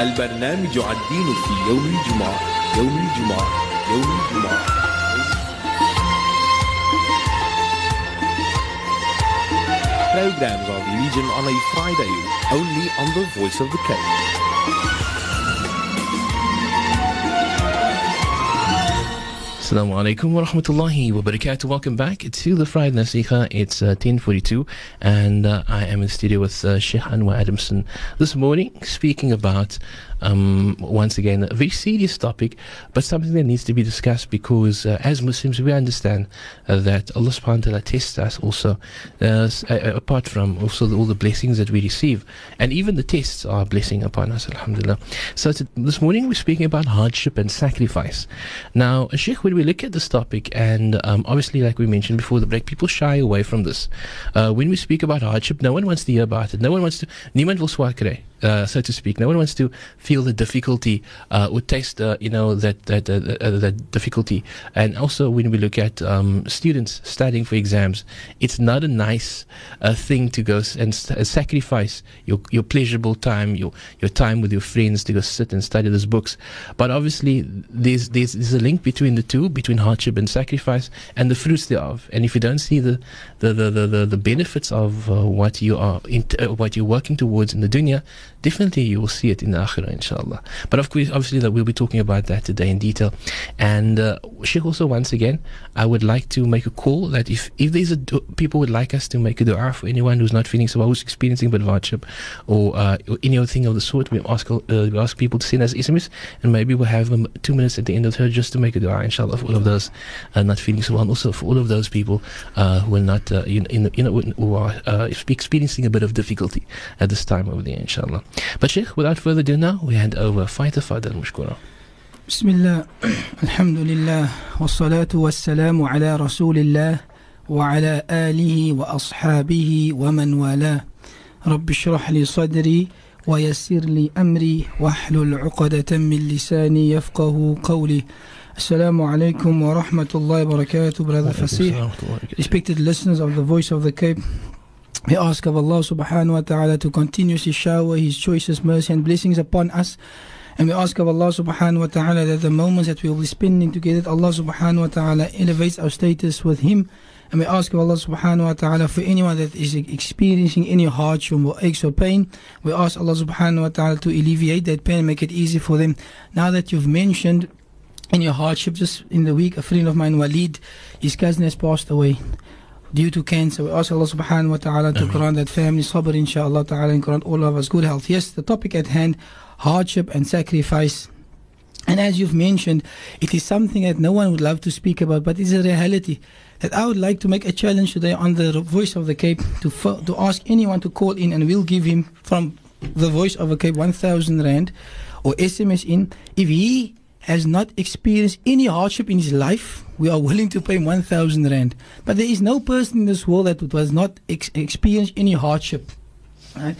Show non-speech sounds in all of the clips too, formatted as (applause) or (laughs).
البرنامج الدين في يوم الجمعة يوم الجمعة يوم الجمعة Programs of religion on a Friday, only on the Voice of the Cape. Assalamu alaikum wa rahmatullahi wa barakatuh. Welcome back to the Friday Nasiha. It's uh, 10.42 and uh, I am in the studio with uh, Sheikh Anwar Adamson this morning speaking about, um, once again, a very serious topic, but something that needs to be discussed because uh, as Muslims we understand uh, that Allah subhanahu wa ta'ala tests us also, uh, s- uh, apart from also the, all the blessings that we receive. And even the tests are a blessing upon us, alhamdulillah. So to, this morning we're speaking about hardship and sacrifice. Now, Sheikh, when we look at this topic, and um, obviously, like we mentioned before, the black people shy away from this. Uh, when we speak about hardship, no one wants to hear about it. No one wants to. Niemand wil swaar uh, so to speak. No one wants to feel the difficulty uh, or taste, uh, you know, that that uh, uh, that difficulty. And also, when we look at um, students studying for exams, it's not a nice thing to go and sacrifice your your pleasurable time, your your time with your friends to go sit and study these books. But obviously, there's there's, there's a link between the two, between hardship and sacrifice, and the fruits thereof. And if you don't see the the the the, the, benefits of what you are in, what you're working towards in the dunya, definitely you will see it in the akhirah, inshallah. But of course, obviously, that we'll be talking about that today in detail. And uh, Sheikh, also once again, I would like to make a call that if if there's a people would like us to make a du'a for anyone who's not feeling so well, who's experiencing bad hardship, or, uh, or any other thing of the sort, we ask uh, we ask people to send us SMS, and maybe we'll have um, two minutes at the end of her just to make a du'a, inshallah, for all of those uh, not feeling so well, and also for all of those people uh, who are not uh, in, in, you know who are uh, experiencing a bit of difficulty at this time over there, inshallah. But Sheikh, without further ado, now we hand over. Fighter Fadal Mushkura. بسم الله الحمد لله والصلاة والسلام على رسول الله وعلى آله وأصحابه ومن والاه رب اشرح لي صدري ويسر لي أمري واحلل عقدة من لساني يفقه قولي السلام عليكم ورحمة الله وبركاته brother Fasih respected listeners of the voice of the Cape we ask of Allah subhanahu wa ta'ala to continuously shower His choicest mercy and blessings upon us and we ask of Allah subhanahu wa ta'ala that the moments that we will be spending together, Allah subhanahu wa ta'ala elevates our status with Him. And we ask of Allah subhanahu wa ta'ala for anyone that is experiencing any hardship or aches or pain, we ask Allah subhanahu wa ta'ala to alleviate that pain and make it easy for them. Now that you've mentioned in your hardship, just in the week, a friend of mine, Walid, his cousin has passed away due to cancer. We ask Allah subhanahu wa ta'ala to grant that family sabr inshallah ta'ala and grant all of us good health. Yes, the topic at hand, hardship and sacrifice. And as you've mentioned, it is something that no one would love to speak about, but it's a reality that I would like to make a challenge today on the Voice of the Cape to to ask anyone to call in, and we'll give him from the Voice of the Cape 1,000 rand or SMS in if he has not experienced any hardship in his life. We are willing to pay 1,000 rand, but there is no person in this world that does not ex- experience any hardship. Right?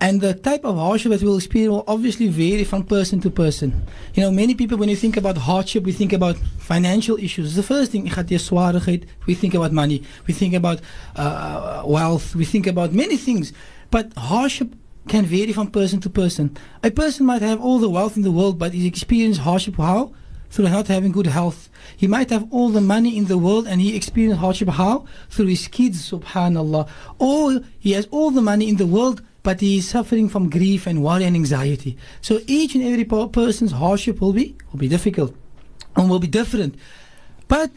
And the type of hardship that we'll experience will obviously vary from person to person. You know, many people, when you think about hardship, we think about financial issues. The first thing, we think about money. We think about uh, wealth. We think about many things. But hardship can vary from person to person. A person might have all the wealth in the world, but he experiences hardship how? Through not having good health. He might have all the money in the world and he experiences hardship how? Through his kids, subhanallah. Or he has all the money in the world, but he is suffering from grief and worry and anxiety. So each and every person's hardship will be will be difficult and will be different. But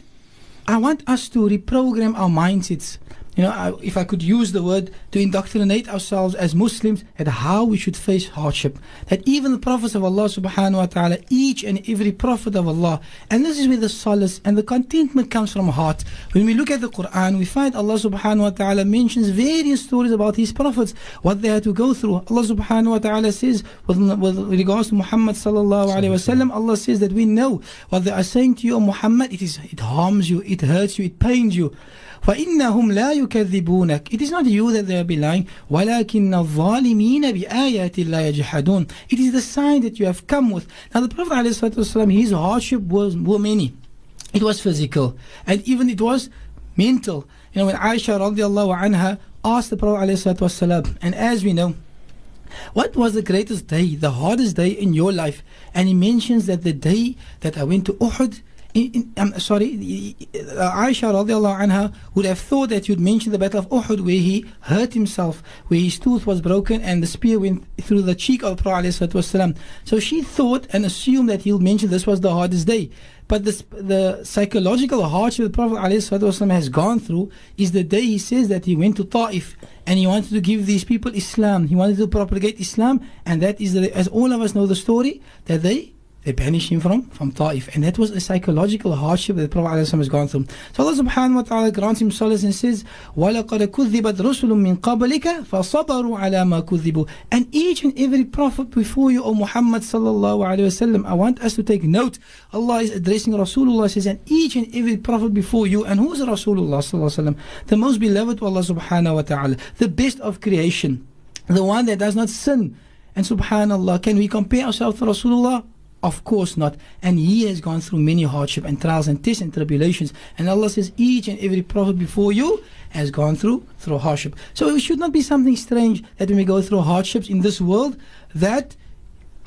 I want us to reprogram our mindsets. You know, I, if I could use the word to indoctrinate ourselves as Muslims at how we should face hardship. That even the prophets of Allah subhanahu wa ta'ala, each and every prophet of Allah, and this is where the solace and the contentment comes from heart. When we look at the Quran, we find Allah subhanahu wa ta'ala mentions various stories about his prophets, what they had to go through. Allah subhanahu wa ta'ala says, with, with regards to Muhammad sallallahu alayhi wa sallam, Allah says that we know what they are saying to you, oh Muhammad, it is it harms you, it hurts you, it pains you. فإنهم لا يكذبونك It is not you that they are be lying ولكن الظالمين بآيات الله يجحدون It is the sign that you have come with Now the Prophet ﷺ, his hardship was were many It was physical and even it was mental You know when Aisha radiallahu anha asked the Prophet ﷺ, and as we know What was the greatest day, the hardest day in your life? And he mentions that the day that I went to Uhud, in, in, I'm sorry, uh, Aisha radiallahu anha would have thought that you'd mention the Battle of Uhud where he hurt himself, where his tooth was broken and the spear went through the cheek of Prophet. So she thought and assumed that he'll mention this was the hardest day. But the, the psychological hardship the Prophet has gone through is the day he says that he went to Ta'if and he wanted to give these people Islam. He wanted to propagate Islam, and that is, the, as all of us know the story, that they they banished him from, from Ta'if. And that was a psychological hardship that the Prophet ﷺ has gone through. So Allah subhanahu wa ta'ala grants him solace and says, وَلَقَدْ كُذِّبَتْ رُسُلٌ مِّن قَبْلِكَ فَصَبَرُوا عَلَى مَا كُذِّبُوا And each and every prophet before you, O Muhammad sallallahu alayhi wa sallam, I want us to take note. Allah is addressing Rasulullah, says, and each and every prophet before you, and who is Rasulullah sallallahu alayhi wa sallam? The most beloved to Allah subhanahu wa ta'ala, the best of creation, the one that does not sin. And subhanallah, can we compare ourselves to Rasulullah? Of course not. And he has gone through many hardship and trials and tests and tribulations. And Allah says each and every prophet before you has gone through through hardship. So it should not be something strange that when we go through hardships in this world that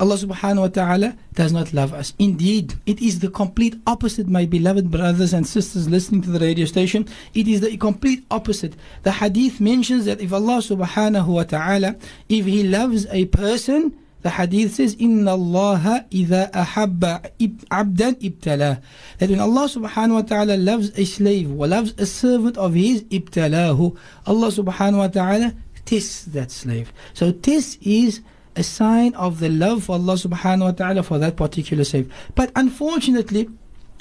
Allah subhanahu wa ta'ala does not love us. Indeed, it is the complete opposite, my beloved brothers and sisters listening to the radio station. It is the complete opposite. The hadith mentions that if Allah subhanahu wa ta'ala, if He loves a person, the hadith says, Inna Allah ida ahabba abdan ibtala." That when Allah subhanahu wa ta'ala loves a slave or loves a servant of his, ibtalahu, Allah subhanahu wa ta'ala tests that slave. So test is a sign of the love for Allah subhanahu wa ta'ala for that particular slave. But unfortunately,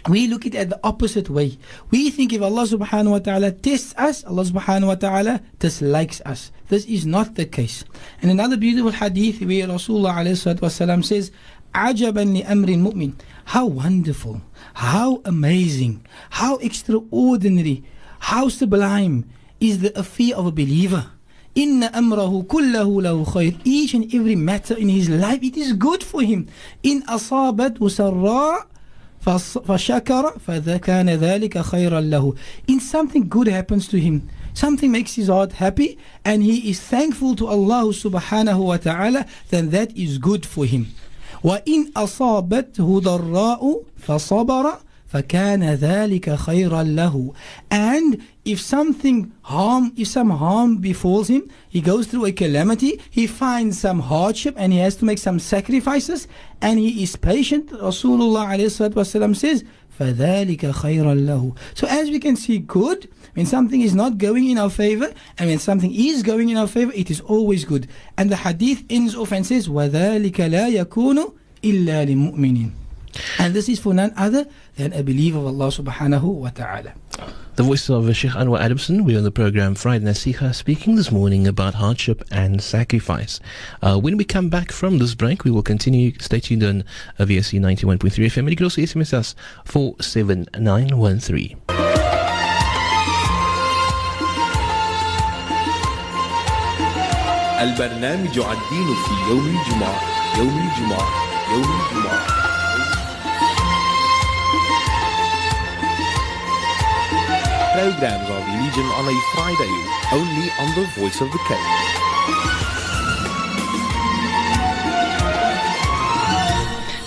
we look at it the opposite way. We think if Allah subhanahu wa ta'ala tests us, Allah subhanahu wa ta'ala dislikes us. This is not the case. And another beautiful hadith where Rasulullah alayhi says, عَجَبًا لِأَمْرِ الْمُؤْمِنِ How wonderful, how amazing, how extraordinary, how sublime is the affair of a believer. إن أمره كله له خير Each and every matter in his life, it is good for him. إن أصابت سراء فشكر فكان ذلك خيرا له in something good happens to him something makes his heart happy and he is thankful to Allah subhanahu wa ta'ala then that is good for him وإن أصابته ضراء فصبر فكان ذلك خيرا له and if something harm if some harm befalls him he goes through a calamity he finds some hardship and he has to make some sacrifices and he is patient Rasulullah ﷺ says فذلك خيرا له so as we can see good when something is not going in our favor and when something is going in our favor it is always good and the hadith ends off and says وذلك لا يكون إلا لمؤمنين and this is for none other than a believer of Allah subhanahu wa ta'ala. The voice of Sheikh Anwar Adamson. We're on the program Friday Nasiha speaking this morning about hardship and sacrifice. Uh, when we come back from this break, we will continue. Stay tuned on VOC 91.3 FM. You can also SMS us 47913. البرنامج عالدين في يوم الجمعة يوم الجمعة يوم الجمعة Programs of Religion on a Friday, only on the Voice of the Cape.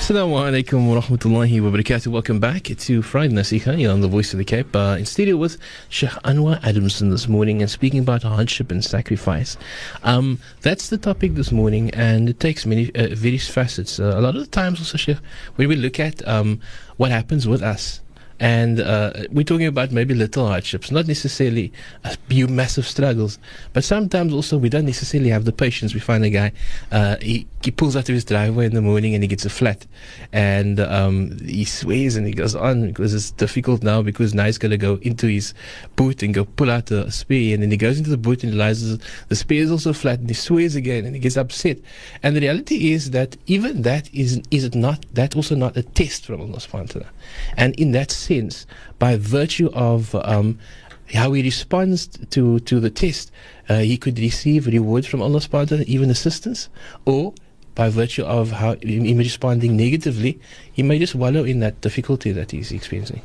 Assalamu alaikum wa rahmatullahi wa barakatuh. Welcome back to Friday Nasiha here on the Voice of the Cape. Uh, in studio with Sheikh Anwar Adamson this morning and speaking about hardship and sacrifice. Um, that's the topic this morning and it takes many uh, various facets. Uh, a lot of the times also, Sheikh, when we look at um, what happens with us and uh, we're talking about maybe little hardships, not necessarily a few massive struggles, but sometimes also we don't necessarily have the patience. We find a guy, uh, he, he pulls out of his driveway in the morning and he gets a flat, and um, he swears and he goes on because it's difficult now because now he's going to go into his boot and go pull out a spear, and then he goes into the boot and realizes the spear is also flat, and he swears again and he gets upset. And the reality is that even that is is it not that also not a test from Allah subhanahu wa ta'ala. And in that sense, by virtue of um, how he responds to, to the test, uh, he could receive reward from Allah subhanahu wa ta'ala, even assistance, or by virtue of how him responding negatively, he may just wallow in that difficulty that he's experiencing.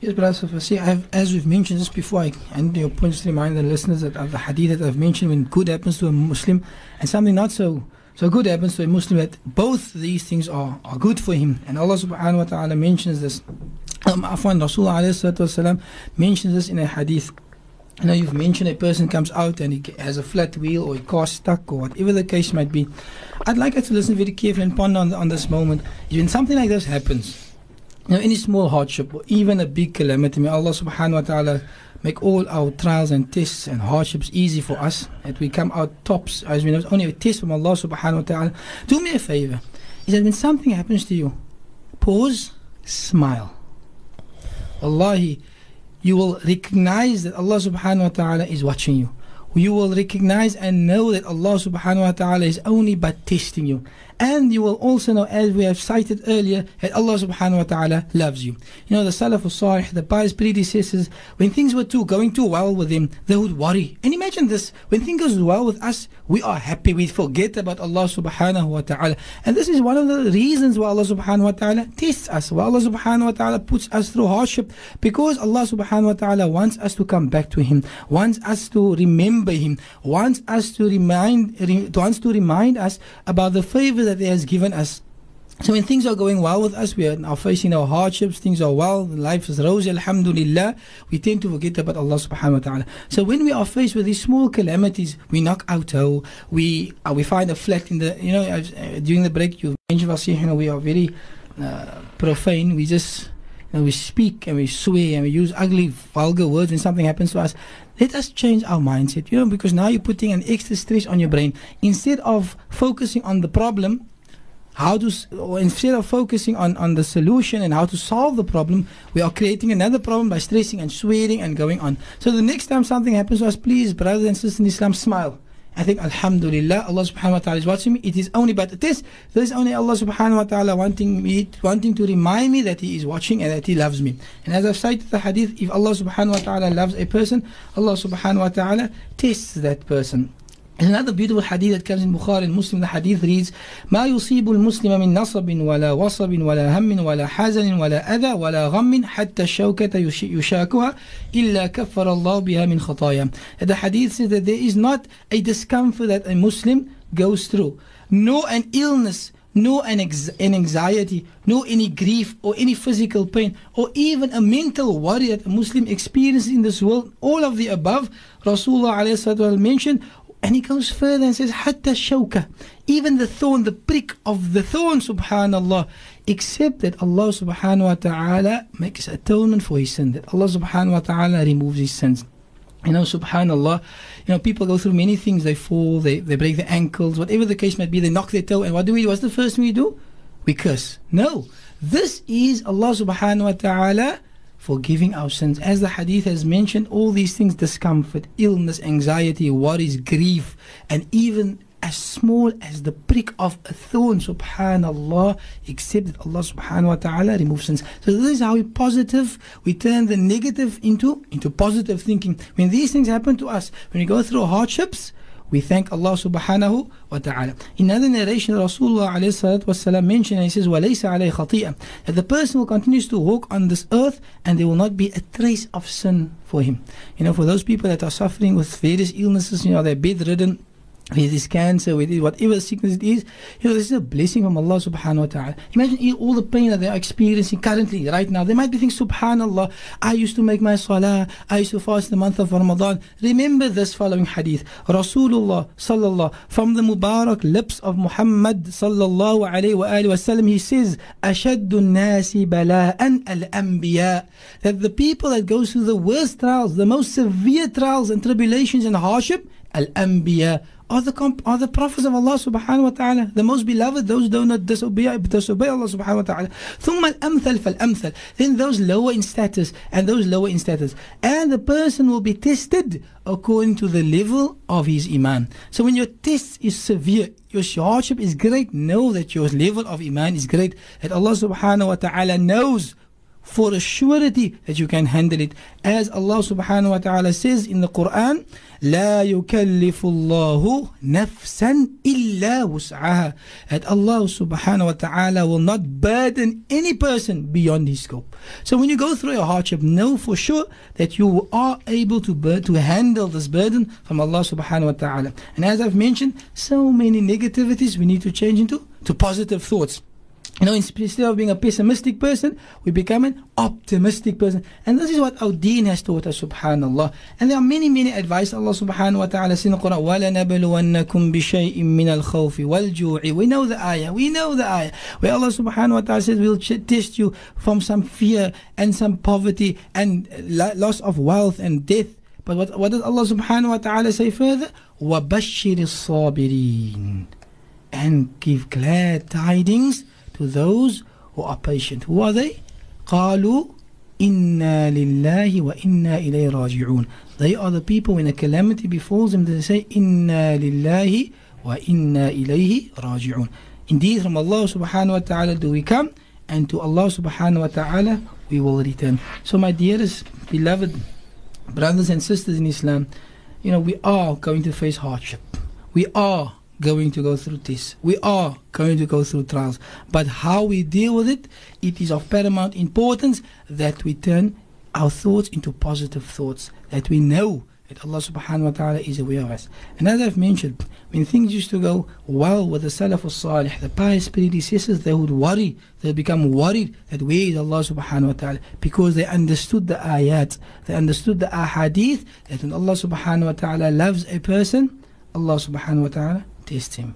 Yes, Brother See, I've, as we've mentioned this before, I, and your points to remind the listeners that of the hadith that I've mentioned when good happens to a Muslim and something not so so good happens to a Muslim that both these things are, are good for him. And Allah subhanahu wa ta'ala mentions this. Um, Afwan Rasulullah mentions this in a hadith. You know, you've mentioned a person comes out and he has a flat wheel or a car stuck or whatever the case might be. I'd like us to listen very carefully and ponder on, on this moment. When something like this happens, you know, any small hardship or even a big calamity, may Allah subhanahu wa ta'ala make all our trials and tests and hardships easy for us, that we come out tops, as we know, only a test from Allah subhanahu wa ta'ala. Do me a favor, is that when something happens to you, pause, smile. Wallahi, you will recognize that Allah subhanahu wa ta'ala is watching you. You will recognize and know that Allah subhanahu wa ta'ala is only but testing you. And you will also know, as we have cited earlier, that Allah subhanahu wa ta'ala loves you. You know, the Salaf al-Salih, the pious predecessors, when things were too going too well with them, they would worry. And imagine this, when things goes well with us, we are happy, we forget about Allah subhanahu wa ta'ala. And this is one of the reasons why Allah subhanahu wa ta'ala tests us, why Allah subhanahu wa ta'ala puts us through hardship, because Allah subhanahu wa ta'ala wants us to come back to Him, wants us to remember Him, wants us to remind, wants to remind us about the favors that He has given us. So when things are going well with us, we are facing our hardships, things are well, life is rosy, alhamdulillah, we tend to forget about Allah subhanahu wa ta'ala. So when we are faced with these small calamities, we knock out oh, we uh, we find a flat in the, you know, uh, during the break you mentioned, you know, we are very uh, profane, we just, know, we speak and we swear and we use ugly, vulgar words when something happens to us. Let us change our mindset, you know, because now you're putting an extra stress on your brain. Instead of focusing on the problem, how to instead of focusing on, on the solution and how to solve the problem we are creating another problem by stressing and swearing and going on so the next time something happens to us please brothers and sisters in islam smile I think Alhamdulillah Allah subhanahu wa ta'ala is watching me. It is only but this this is only Allah subhanahu wa ta'ala wanting me wanting to remind me that He is watching and that He loves me. And as I've cited the hadith, if Allah subhanahu wa ta'ala loves a person, Allah subhanahu wa ta'ala tests that person. Another beautiful hadith that comes in Bukhari and Muslim. The hadith reads, ما يصيب المسلم من نصب ولا وصب ولا هم ولا حزن ولا أذى ولا غم حتى الشوكة يشاكها إلا كفر الله بها من خطايا. The hadith says that there is not a discomfort that a Muslim goes through, nor an illness, nor an, an anxiety, nor any grief or any physical pain, or even a mental worry that a Muslim experiences in this world. All of the above, Rasulullah mentioned, and he goes further and says, Hatta shawka, even the thorn, the prick of the thorn, subhanallah, except that Allah subhanahu wa ta'ala makes atonement for his sin, that Allah subhanahu wa ta'ala removes his sins. You know, subhanallah, you know, people go through many things. They fall, they, they break their ankles, whatever the case might be, they knock their toe. And what do we do? What's the first thing we do? We curse. No. This is Allah subhanahu wa ta'ala forgiving our sins. As the hadith has mentioned, all these things discomfort, illness, anxiety, worries, grief, and even as small as the prick of a thorn, subhanallah, except that Allah subhanahu wa ta'ala removes sins. So this is how we positive, we turn the negative into, into positive thinking. When these things happen to us, when we go through hardships, we thank Allah subhanahu wa ta'ala. In another narration, Rasulullah alayhi salatu mentioned, and he says, وَلَيْسَ عَلَيْهِ خَطِيئًا That the person will continue to walk on this earth and there will not be a trace of sin for him. You know, for those people that are suffering with various illnesses, you know, they're bedridden, with this cancer, with whatever sickness it is, you know, this is a blessing from Allah subhanahu wa ta'ala. Imagine all the pain that they are experiencing currently, right now. They might be thinking, subhanallah, I used to make my salah, I used to fast the month of Ramadan. Remember this following hadith. Rasulullah sallallahu, from the Mubarak lips of Muhammad sallallahu alayhi wa alayhi wasallam, he says, أشد الناس بلاء الأنبياء. That the people that go through the worst trials, the most severe trials and tribulations and hardship, al-anbiya are the, comp- are the prophets of Allah subhanahu wa ta'ala, the most beloved, those do not disobey, disobey Allah subhanahu wa ta'ala. ثم الأمثل فالأمثل. Then those lower in status and those lower in status. And the person will be tested according to the level of his iman. So when your test is severe, your hardship is great, know that your level of iman is great. That Allah subhanahu wa ta'ala knows for a surety that you can handle it. As Allah subhanahu wa ta'ala says in the Quran, لا يكلف الله نفسا إلا وسعها that Allah subhanahu wa ta'ala will not burden any person beyond his scope. So when you go through a hardship, know for sure that you are able to bur- to handle this burden from Allah subhanahu wa ta'ala. And as I've mentioned, so many negativities we need to change into to positive thoughts. You know, instead of being a pessimistic person, we become an optimistic person. And this is what our deen has taught us, subhanAllah. And there are many, many advice Allah subhanahu wa ta'ala says in the Quran, وَلَنَبْلُوَنَّكُمْ بِشَيْءٍ مِّنَ الْخَوْفِ وَالْجُوعِ We know the ayah, we know the ayah. Where Allah subhanahu wa ta'ala says, we'll test you from some fear and some poverty and loss of wealth and death. But what, what does Allah subhanahu wa ta'ala say further? وَبَشِّرِ الصَّابِرِينَ And give glad tidings to those who are patient. Who are they? قالوا إنا لله وإنا إليه راجعون. They are the people when a calamity befalls them, they say إنا لله وإنا إليه راجعون. Indeed, from Allah subhanahu wa ta'ala do we come, and to Allah subhanahu wa ta'ala we will return. So, my dearest, beloved brothers and sisters in Islam, you know, we are going to face hardship. We are going to go through this. We are going to go through trials. But how we deal with it, it is of paramount importance that we turn our thoughts into positive thoughts, that we know that Allah subhanahu wa ta'ala is aware of us. And as I've mentioned, when things used to go well with the Salaf al-Salih, the pious predecessors, they would worry, they would become worried that where is Allah subhanahu wa ta'ala? Because they understood the ayat, they understood the ahadith, that when Allah subhanahu wa ta'ala loves a person, Allah subhanahu wa ta'ala test him.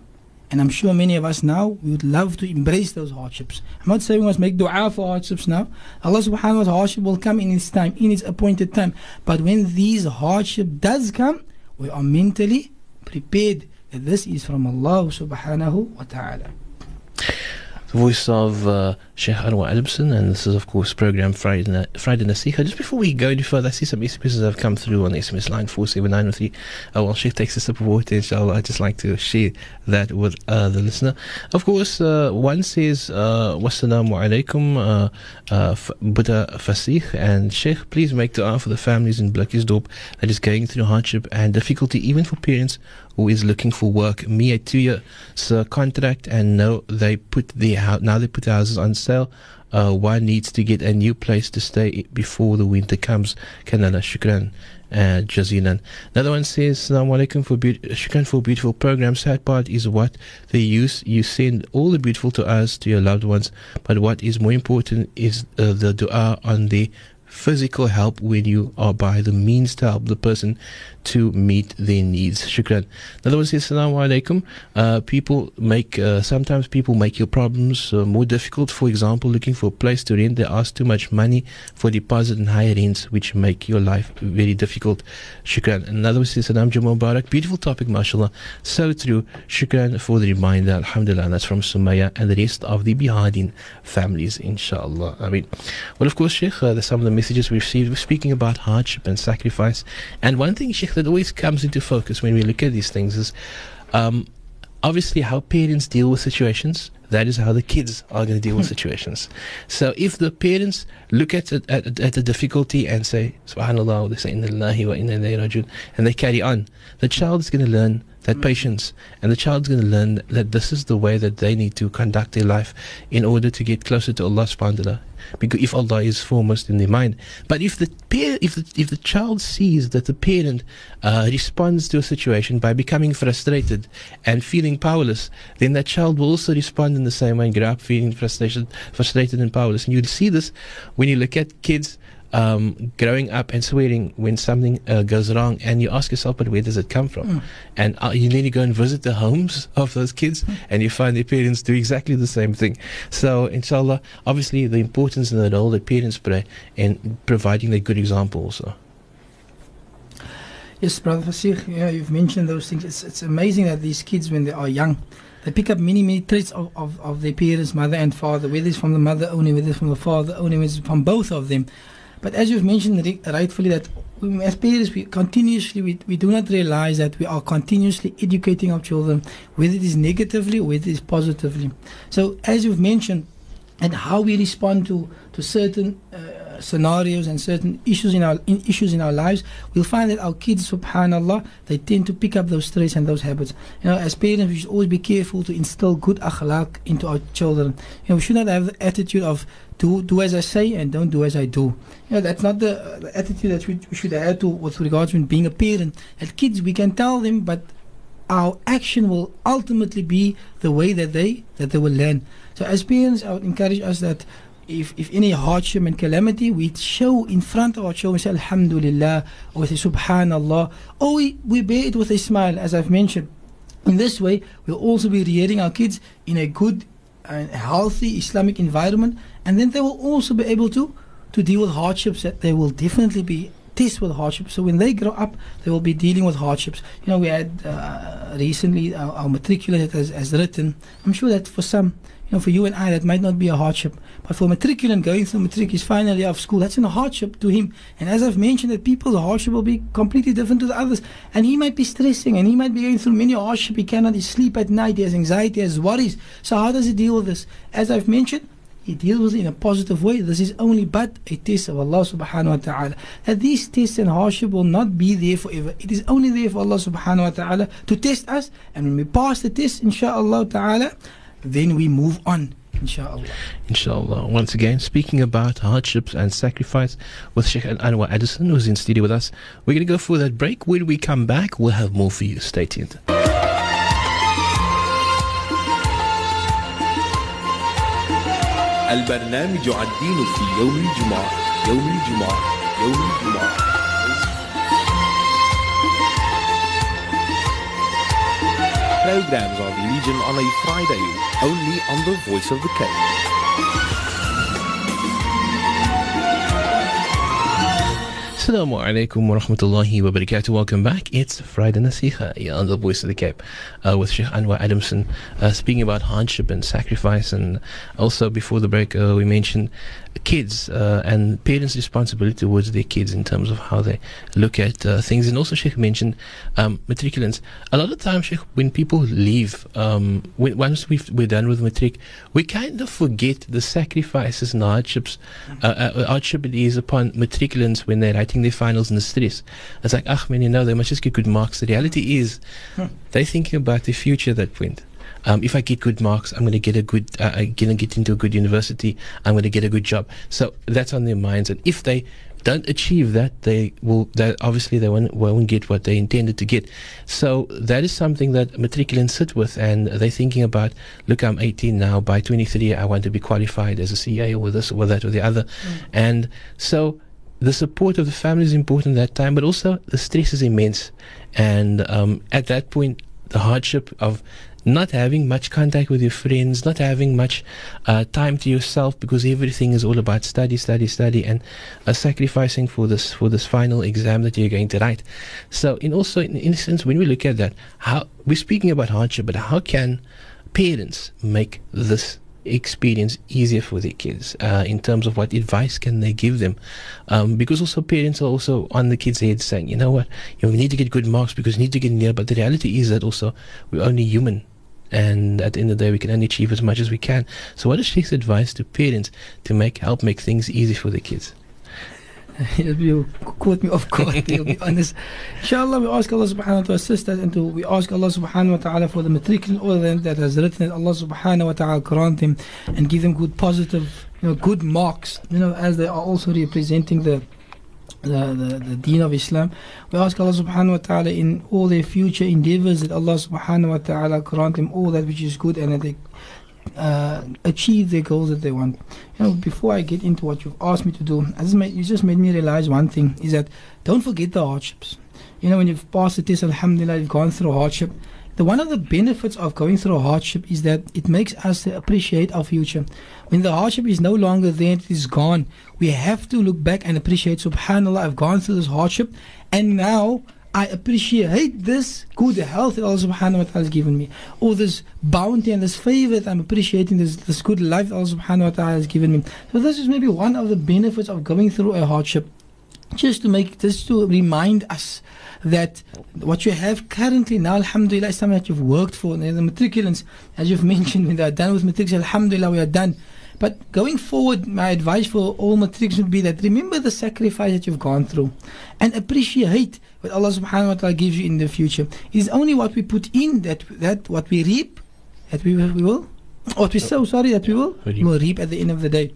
And I'm sure many of us now, we would love to embrace those hardships. I'm not saying we must make dua for hardships now. Allah subhanahu wa ta'ala hardship will come in its time, in its appointed time. But when these hardship does come, we are mentally prepared that this is from Allah subhanahu wa ta'ala. The voice of uh, Sheikh Anwar Adamson, and this is, of course, program Friday, Friday Nasiha. Just before we go any further, I see some SMSs have come through on the SMS line 47903. Uh, while Sheikh takes a sip of water, inshallah, I'd just like to share that with uh, the listener. Of course, uh, one says, uh, Wassalamu alaikum, uh, uh, Buddha Fasih, and Sheikh, please make dua for the families in Blikkiesdorp that is going through hardship and difficulty, even for parents who is looking for work. Me, a two-year contract, and now they put the now they put the houses on sale. Uh, one needs to get a new place to stay before the winter comes. Kanala, shukran, uh, jazilan. Another one says, Assalamu alaikum for be- shukran for beautiful program. Sad part is what they use. You send all the beautiful to us, to your loved ones, but what is more important is uh, the dua on the physical help when you are by the means to help the person to meet their needs. Shukran. Another one says, Assalamu. Uh, people make, uh, sometimes people make your problems uh, more difficult. For example, looking for a place to rent, they ask too much money for deposit and higher rents, which make your life very difficult. Shukran. Another one says, Salam Jamal Barak. Beautiful topic, mashallah. So true. Shukran for the reminder. Alhamdulillah. That's from Sumaya and the rest of the Bihadin families, inshallah. I mean, well, of course, Sheikh, uh, some of the messages we've received. We're speaking about hardship and sacrifice. And one thing, Sheikh, that always comes into focus when we look at these things is um, obviously how parents deal with situations. That is how the kids are going to deal with situations. So if the parents look at, at, at, at the difficulty and say, Subhanallah, they say, Inna Lillahi wa Inna Ilayhi and they carry on, the child is going to learn that patience. And the child's going to learn that this is the way that they need to conduct their life in order to get closer to Allah subhanahu wa ta'ala. Because if Allah is foremost in their mind. But if the par- if the, if the child sees that the parent uh, responds to a situation by becoming frustrated and feeling powerless, then that child will also respond in the same way and grow up feeling frustrated, frustrated and powerless. And you'll see this when you look at kids um, growing up and swearing when something uh, goes wrong, and you ask yourself, but where does it come from? Mm. And uh, you need to go and visit the homes (laughs) of those kids, mm. and you find their parents do exactly the same thing. So, inshallah, obviously, the importance and the role that parents play in providing the good example also. Yes, Brother Fasih, yeah, you've mentioned those things. It's, it's amazing that these kids, when they are young, they pick up many, many traits of, of, of their parents, mother and father, whether it's from the mother only, whether it's from the father only, whether it's from both of them. But as you've mentioned rightfully, that as parents, we continuously we, we do not realize that we are continuously educating our children, whether it is negatively or whether it is positively. So, as you've mentioned, and how we respond to, to certain uh, scenarios and certain issues in our in issues in our lives, we'll find that our kids, subhanallah, they tend to pick up those traits and those habits. You know, as parents, we should always be careful to instill good akhlaq into our children. You know, we should not have the attitude of do do as I say and don't do as I do. You know, that's not the, uh, the attitude that we, we should have to with regards to being a parent. As kids, we can tell them, but our action will ultimately be the way that they that they will learn. So as parents, I would encourage us that if, if any hardship and calamity, we show in front of our children, we say Alhamdulillah, or we say Subhanallah, or we, we bear it with a smile, as I've mentioned. In this way, we'll also be rearing our kids in a good and healthy Islamic environment, and then they will also be able to, to deal with hardships that they will definitely be test with hardships. So when they grow up, they will be dealing with hardships. You know, we had uh, recently our, our matriculate has, has written. I'm sure that for some, know, for you and I, that might not be a hardship. But for a matriculant going through matric, his final year of school, that's a hardship to him. And as I've mentioned, that people's hardship will be completely different to the others. And he might be stressing and he might be going through many hardship. He cannot sleep at night. He has anxiety, he has worries. So how does he deal with this? As I've mentioned, he deals with it in a positive way. This is only but a test of Allah subhanahu wa ta'ala. That these tests and hardship will not be there forever. It is only there for Allah subhanahu wa ta'ala to test us. And when we pass the test, inshaAllah ta'ala, then we move on. Inshallah. Inshallah. Once again, speaking about hardships and sacrifice with Sheikh Anwar Adamson, who's in studio with us. We're going to go for that break. When we come back, we'll have more for you. Stay tuned. البرنامج عالدين في يوم الجمعة يوم الجمعة يوم الجمعة Programs of Legion on a Friday, only on the Voice of the Cape. Assalamu alaikum wa rahmatullahi wa barakatuh. Welcome back. It's Friday Nasiha on the Voice of the Cape uh, with Sheikh Anwar Adamson uh, speaking about hardship and sacrifice. And also before the break, uh, we mentioned kids uh, and parents' responsibility towards their kids in terms of how they look at uh, things. And also, Sheikh mentioned um, matriculants. A lot of times, Sheikh, when people leave, um, when, once we've, we're done with matric, we kind of forget the sacrifices and hardships, uh, uh, hardship it is upon matriculants when they're writing their finals and the stress. It's like, ah, man, you know, they must just get good marks. The reality is, they're thinking about the future at that point. Um, if I get good marks, I'm going to get a good, uh, I'm going to get into a good university. I'm going to get a good job. So that's on their minds. And if they don't achieve that, they will. That obviously they won't, won't get what they intended to get. So that is something that matriculants sit with, and they're thinking about. Look, I'm 18 now. By 23, I want to be qualified as a CA or this or that or the other, and so the support of the family is important at that time, but also the stress is immense. And um, at that point, the hardship of not having much contact with your friends, not having much uh, time to yourself because everything is all about study, study, study, and uh, sacrificing for this for this final exam that you're going to write. So, in also in, in a sense, when we look at that, how we're speaking about hardship, but how can parents make this experience easier for their kids uh, in terms of what advice can they give them? Um, because also parents are also on the kids' head saying you know what? You know, we need to get good marks because we need to get near but the reality is that also we're only human and at the end of the day we can only achieve as much as we can so what is Sheikh's advice to parents to make help make things easy for their kids you caught me off guard, to be honest. Inshallah, we ask Allah subhanahu wa ta'ala to assist us and to, we ask Allah subhanahu wa ta'ala for the matriculant order that has written it. Allah subhanahu wa ta'ala grant them and give them good positive, you know, good marks, you know, as they are also representing the the, the, the deen of Islam. We ask Allah subhanahu wa ta'ala in all their future endeavors that Allah subhanahu wa ta'ala grant them all that which is good and that they uh, achieve their goals that they want. You know, before I get into what you've asked me to do, just made, you just made me realize one thing is that don't forget the hardships. You know, when you've passed the test, alhamdulillah, you've gone through hardship. The one of the benefits of going through hardship is that it makes us appreciate our future. When the hardship is no longer there, it is gone. We have to look back and appreciate. Subhanallah, I've gone through this hardship, and now I appreciate this good health that Allah subhanahu wa ta'ala has given me. Or this bounty and this favor that I'm appreciating, this, this good life that Allah subhanahu wa ta'ala has given me. So this is maybe one of the benefits of going through a hardship. Just to make, just to remind us that what you have currently now, alhamdulillah, is something that you've worked for. The matriculants, as you've (laughs) mentioned, when they are done with matrics, alhamdulillah, we are done. But going forward, my advice for all matrics would be that remember the sacrifice that you've gone through and appreciate what Allah subhanahu wa ta'ala gives you in the future. It is only what we put in that that what we reap that we will, we will what we sow, sorry, that we will, Reap. we will reap at the end of the day.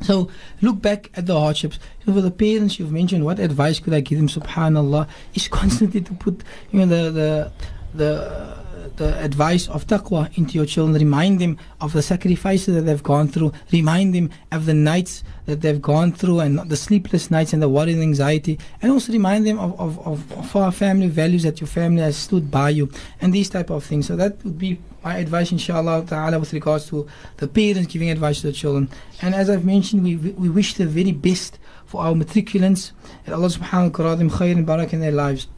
So look back at the hardships. So for the parents you've mentioned, what advice could I give them? Subhanallah, is (laughs) constantly to put you know the the the the advice of taqwa into your children. Remind them of the sacrifices that they've gone through. Remind them of the nights that they've gone through and the sleepless nights and the worry and anxiety. And also remind them of, of, of, of our family values that your family has stood by you and these type of things. So that would be my advice, inshallah ta'ala, with regards to the parents giving advice to the children. And as I've mentioned, we, we wish the very best for our matriculants. And Allah subhanahu wa ta'ala khair and barak in their lives.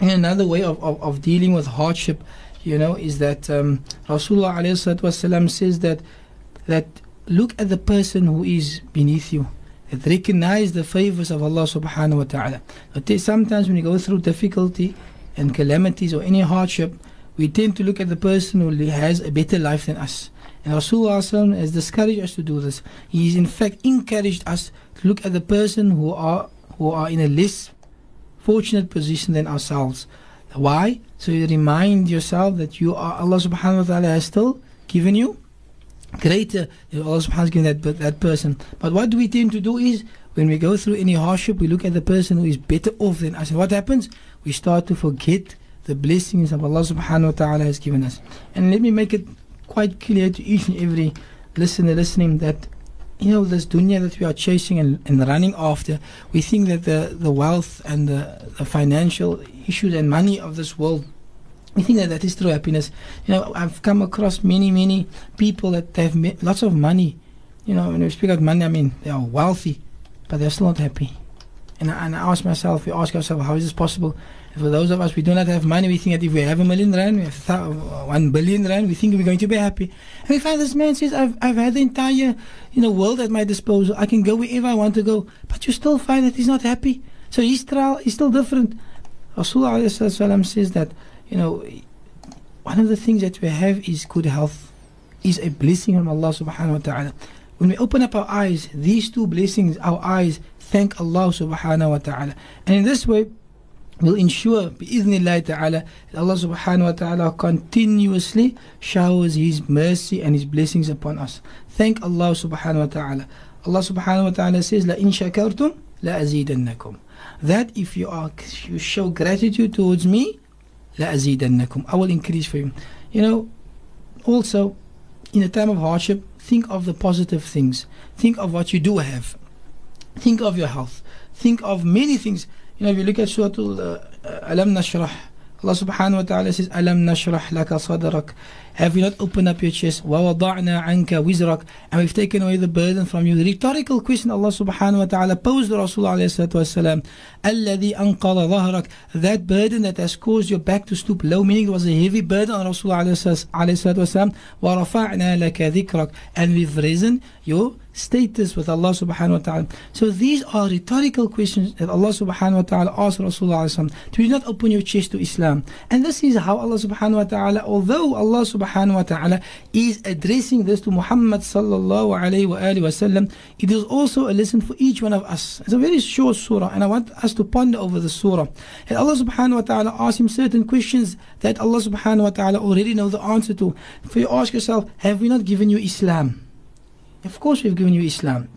And another way of, of, of dealing with hardship, you know, is that um, Rasulullah says that that look at the person who is beneath you. That recognize the favors of Allah subhanahu wa ta'ala. That Sometimes when you go through difficulty and calamities or any hardship, we tend to look at the person who has a better life than us. And Rasulullah has discouraged us to do this. He has in fact encouraged us to look at the person who are who are in a less fortunate position than ourselves. Why? So you remind yourself that you are Allah subhanahu wa ta'ala has still given you greater Allah subhanahu has given that, that person. But what do we tend to do is when we go through any hardship, we look at the person who is better off than us. And what happens? We start to forget the blessings of Allah subhanahu wa ta'ala has given us. And let me make it quite clear to each and every listener listening that you know this dunya that we are chasing and, and running after, we think that the, the wealth and the, the financial issues and money of this world we think that that is true happiness. You know, I've come across many, many people that have lots of money. You know, when we speak of money, I mean they are wealthy, but they're still not happy. And I, and I ask myself, we ask ourselves, how is this possible? And for those of us, we do not have money. We think that if we have a million rand, we have th- one billion rand, we think we're going to be happy. And we find this man says, I've, I've had the entire, you know, world at my disposal. I can go wherever I want to go. But you still find that he's not happy. So his trial is still different. Rasulullah says that, you know, one of the things that we have is good health, is a blessing from Allah subhanahu wa ta'ala. When we open up our eyes, these two blessings, our eyes thank Allah subhanahu wa ta'ala. And in this way, will ensure bi'idhnillah ta'ala that Allah subhanahu wa ta'ala continuously showers His mercy and His blessings upon us. Thank Allah subhanahu wa ta'ala. Allah subhanahu wa ta'ala says, shakartum la azidannakum. That if you are you show gratitude towards me, la azidannakum. I will increase for you. You know, also in a time of hardship, think of the positive things. Think of what you do have. Think of your health. Think of many things. You know, if you look at Surah uh, Alam Nashrah, Allah subhanahu wa ta'ala says, Alam Nashrah laka sadrak. Have you not opened up your chest? Wa wada'na anka wizrak. And we've taken away the burden from you. The rhetorical question Allah subhanahu wa ta'ala posed to Rasulullah alayhi salatu wasalam. Alladhi anqala dhahrak. That burden that has caused your back to stoop low, meaning it was a heavy burden on Rasulullah alayhi salatu wasalam. Wa rafa'na laka dhikrak. And we've risen your status with Allah subhanahu wa ta'ala. So these are rhetorical questions that Allah subhanahu wa ta'ala asked Rasulullah alayhi Do not open your chest to Islam. And this is how Allah subhanahu wa ta'ala, although Allah subhanahu wa ta'ala is addressing this to Muhammad sallallahu alayhi wa alihi wa sallam, it is also a lesson for each one of us. It's a very short surah and I want us to ponder over the surah. And Allah subhanahu wa ta'ala asks him certain questions that Allah subhanahu wa ta'ala already know the answer to. For you ask yourself, have we not given you Islam? Of course, we've given you Islam.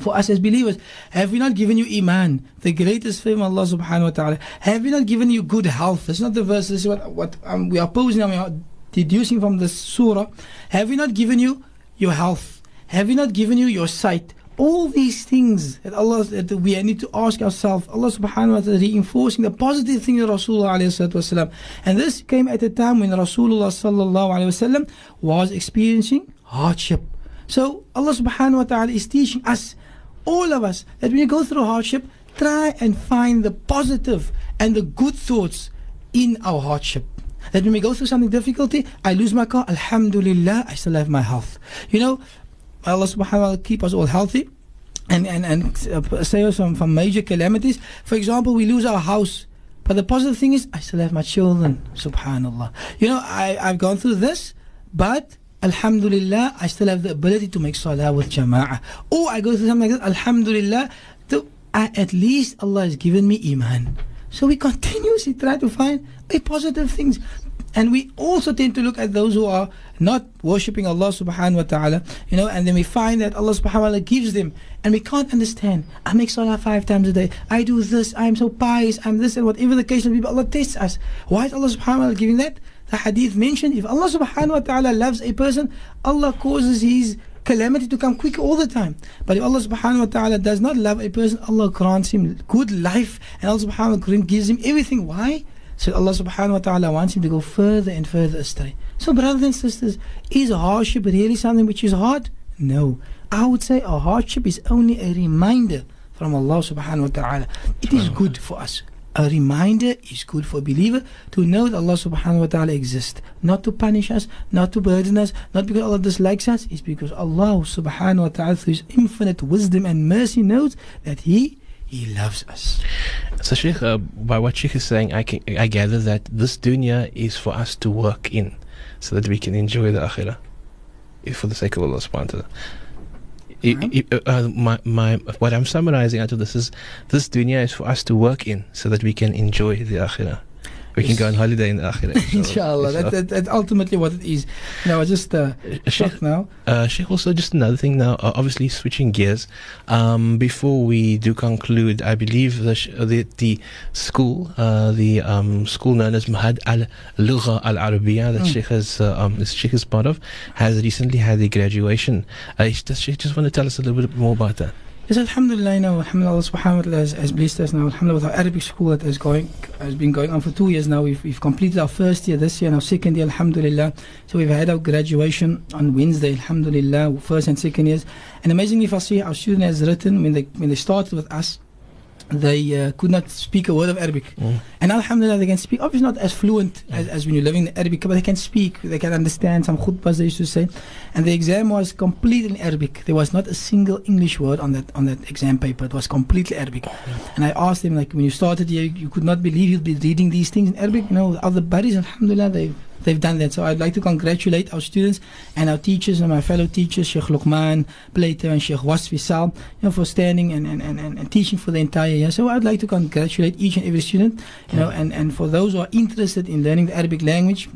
For us as believers, have we not given you Iman, the greatest favor Allah subhanahu wa ta'ala? Have we not given you good health? That's not the verse, this is what, what um, we are posing we are deducing from the surah. Have we not given you your health? Have we not given you your sight? All these things that Allah that we need to ask ourselves, Allah subhanahu wa ta'ala reinforcing the positive things of Rasulullah alayhi wasallam. And this came at a time when Rasulullah sallallahu wasallam was experiencing hardship. So Allah subhanahu wa ta'ala is teaching us, all of us, that when you go through hardship, try and find the positive and the good thoughts in our hardship. That when we go through something difficulty, I lose my car, Alhamdulillah, I still have my health. You know, Allah subhanahu wa ta'ala keep us all healthy and, and, and uh, save us from, from major calamities. For example, we lose our house. But the positive thing is, I still have my children. Subhanallah. You know, I, I've gone through this, but Alhamdulillah, I still have the ability to make salah with jama'ah. Or I go through something like this, Alhamdulillah, to, I, at least Allah has given me iman. So we continuously try to find a positive things. And we also tend to look at those who are not worshipping Allah subhanahu wa ta'ala, you know, and then we find that Allah subhanahu wa ta'ala gives them, and we can't understand. I make salah five times a day, I do this, I'm so pious, I'm this, and whatever the case may be, Allah tests us. Why is Allah subhanahu wa ta'ala giving that? The hadith mentioned if Allah subhanahu wa ta'ala loves a person, Allah causes his calamity to come quick all the time. But if Allah subhanahu wa ta'ala does not love a person, Allah grants him good life and Allah subhanahu wa ta'ala gives him everything. Why? So Allah subhanahu wa ta'ala wants him to go further and further astray. So brothers and sisters, is hardship really something which is hard? No. I would say a hardship is only a reminder from Allah subhanahu wa ta'ala. It is good for us a reminder is good for a believer to know that Allah subhanahu wa ta'ala exists. Not to punish us, not to burden us, not because Allah dislikes us, it's because Allah subhanahu wa ta'ala through His infinite wisdom and mercy knows that He He loves us. So, Sheikh, uh, by what Sheikh is saying, I, can, I gather that this dunya is for us to work in so that we can enjoy the akhirah for the sake of Allah subhanahu wa ta'ala. I, I, uh, my, my, what I'm summarizing out of this is this dunya is for us to work in so that we can enjoy the akhirah. We can go on holiday in the akhirah. (laughs) Inshallah. That, that, that's ultimately what it is. Now, I just uh, Sheikh, now. Uh, Sheikh, also just another thing now, uh, obviously switching gears. Um, before we do conclude, I believe the the, the school, uh, the um, school known as Mahad al Lugha al Arabiya that mm. Sheikh, has, uh, um, Sheikh is part of, has recently had a graduation. Uh, does Sheikh just want to tell us a little bit more about that? Yes, Alhamdulillah, you know, Alhamdulillah subhanahu wa ta'ala has, has blessed us now. Alhamdulillah, our Arabic school that is going, has been going on for two years now. We've, we've completed our first year this year and our second year, Alhamdulillah. So we've had our graduation on Wednesday, Alhamdulillah, first and second years. And amazingly, see our student has written, when they, when they started with us, they uh, could not speak a word of Arabic. Mm. And Alhamdulillah, they can speak, obviously not as fluent mm. as, as when you're living in Arabic, but they can speak, they can understand some khutbahs they used to say. And the exam was completely in Arabic. There was not a single English word on that on that exam paper. It was completely Arabic. Mm. And I asked them, like, when you started here, you could not believe you'd be reading these things in Arabic. You know, other buddies, Alhamdulillah, they've they've done that. So I'd like to congratulate our students and our teachers and my fellow teachers, Sheikh Luqman, Plato, and Sheikh Wasfi Sal, you know, for standing and, and, and, and teaching for the entire year. So I'd like to congratulate each and every student, you know, and, and for those who are interested in learning the Arabic language,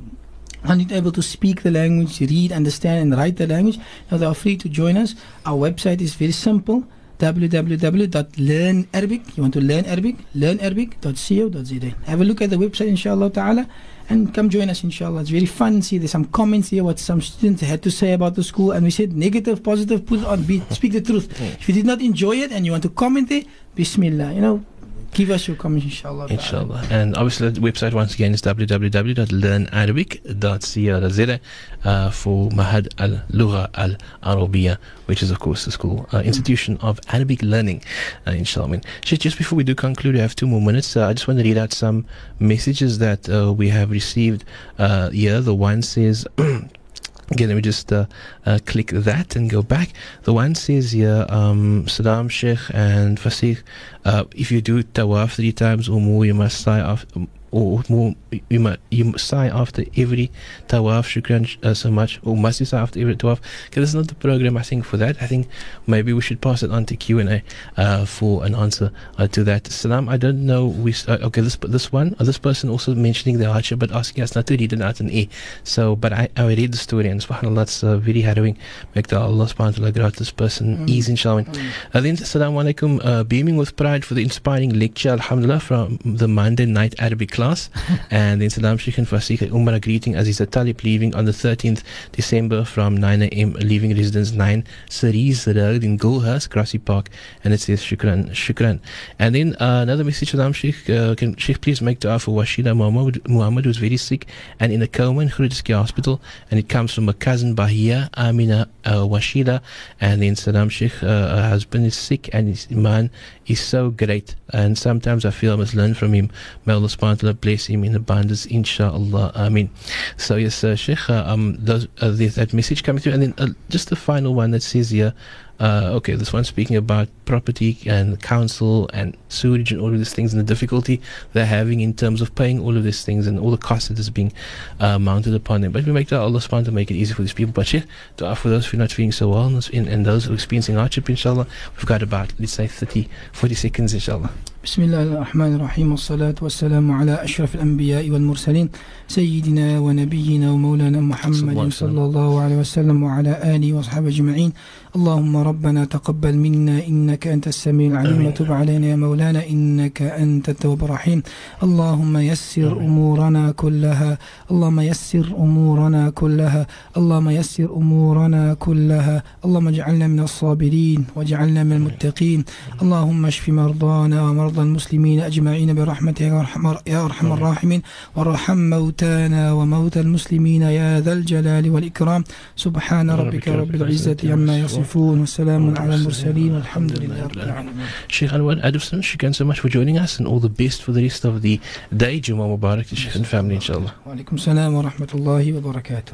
are not able to speak the language, read, understand, and write the language, know, they are free to join us. Our website is very simple www.learnarabic. You want to learn Arabic? Learnarabic.co.za. Have a look at the website, inshallah ta'ala and come join us inshallah. It's very fun. See there's some comments here what some students had to say about the school. And we said negative positive put on be, speak the truth. If you did not enjoy it and you want to comment there bismillah you know give us your comments inshallah inshallah. And obviously the website once again is www.learnarabic.co.za uh, for Mahad al-Lugha al-Arabiya which is of course the school uh, institution of Arabic learning uh, inshallah. Just before we do conclude we have two more minutes. Uh, I just want to read out some messages that uh, we have received uh, here. The one says (clears throat) Again, let me just uh, uh, click that and go back. The one says here, um, Saddam Sheikh and Fasih, uh, if you do tawaf three times or more, you must sigh off or more you must you sigh after every tawaf shukran uh, so much. Or must you sigh after every tawaf? Because it's not the program I think for that. I think maybe we should pass it on to Q&A uh, for an answer uh, to that. Salam I don't know we uh, okay this this one uh, this person also mentioning the hardship but asking us not to read it out in A so but I, I read the story and subhanallah it's uh, very harrowing. Make the Allah subhanahu wa ta'ala grant this person mm. ease inshallah. Mm. uh, then Assalamu alaikum uh, beaming with pride for the inspiring lecture alhamdulillah from the Monday night Arabic class class. (laughs) and then Salam Sheikh and Fasika Umrah greeting Aziz Talib leaving on the 13th December from 9 a.m. leaving residence 9 Cerise Road in Goulhurst, Grassy Park. And it says Shukran, Shukran. And then uh, another message Salam Sheikh, uh, can Sheikh please make dua for Washida Muhammad, Muhammad who's very sick and in a coma in Groote Schuur Hospital. And it comes from a cousin Bahia Amina uh, Washida. And then Salam Sheikh, uh, her husband is sick and his iman is so great. And sometimes I feel I must learn from him. May Allah subhanahu bless him in abundance, inshallah. Mean, so yes, uh, Sheikh, uh, um, those, uh, that message coming through. And then uh, just the final one that says here, okay, this one's speaking about property and council and sewage and all of these things and the difficulty they're having in terms of paying all of these things and all the costs that is being mounted upon them. But we make that Allah subhanahu to make it easy for these people. But yeah, dua for those who are not feeling so well and, and those who are experiencing hardship, inshallah. We've got about, let's say, 30, 40 seconds, inshallah. بسم الله الرحمن الرحيم والصلاة والسلام على أشرف الأنبياء والمرسلين سيدنا ونبينا ومولانا محمد صلى الله عليه وسلم وعلى آله وصحبه أجمعين اللهم ربنا تقبل منا إنك أنت السميع العليم وتب علينا يا مولانا إنك أنت التواب الرحيم اللهم يسر أمورنا كلها اللهم يسر أمورنا كلها اللهم يسر أمورنا كلها اللهم اجعلنا من الصابرين واجعلنا من المتقين اللهم اشف مرضانا ومرضى المسلمين أجمعين برحمتك يا أرحم الراحمين. وارحم موتانا وموتى المسلمين يا ذا الجلال والإكرام. سبحان ربك رب العزة عما يصفون وسلام على المرسلين. والحمد لله رب العالمين. Sheikh Anwar Adamson, shukran so much for joining us and all the best for the rest of the day. Juma Mubarak to Sheikh and family, inshallah. وعليكم السلام ورحمة الله وبركاته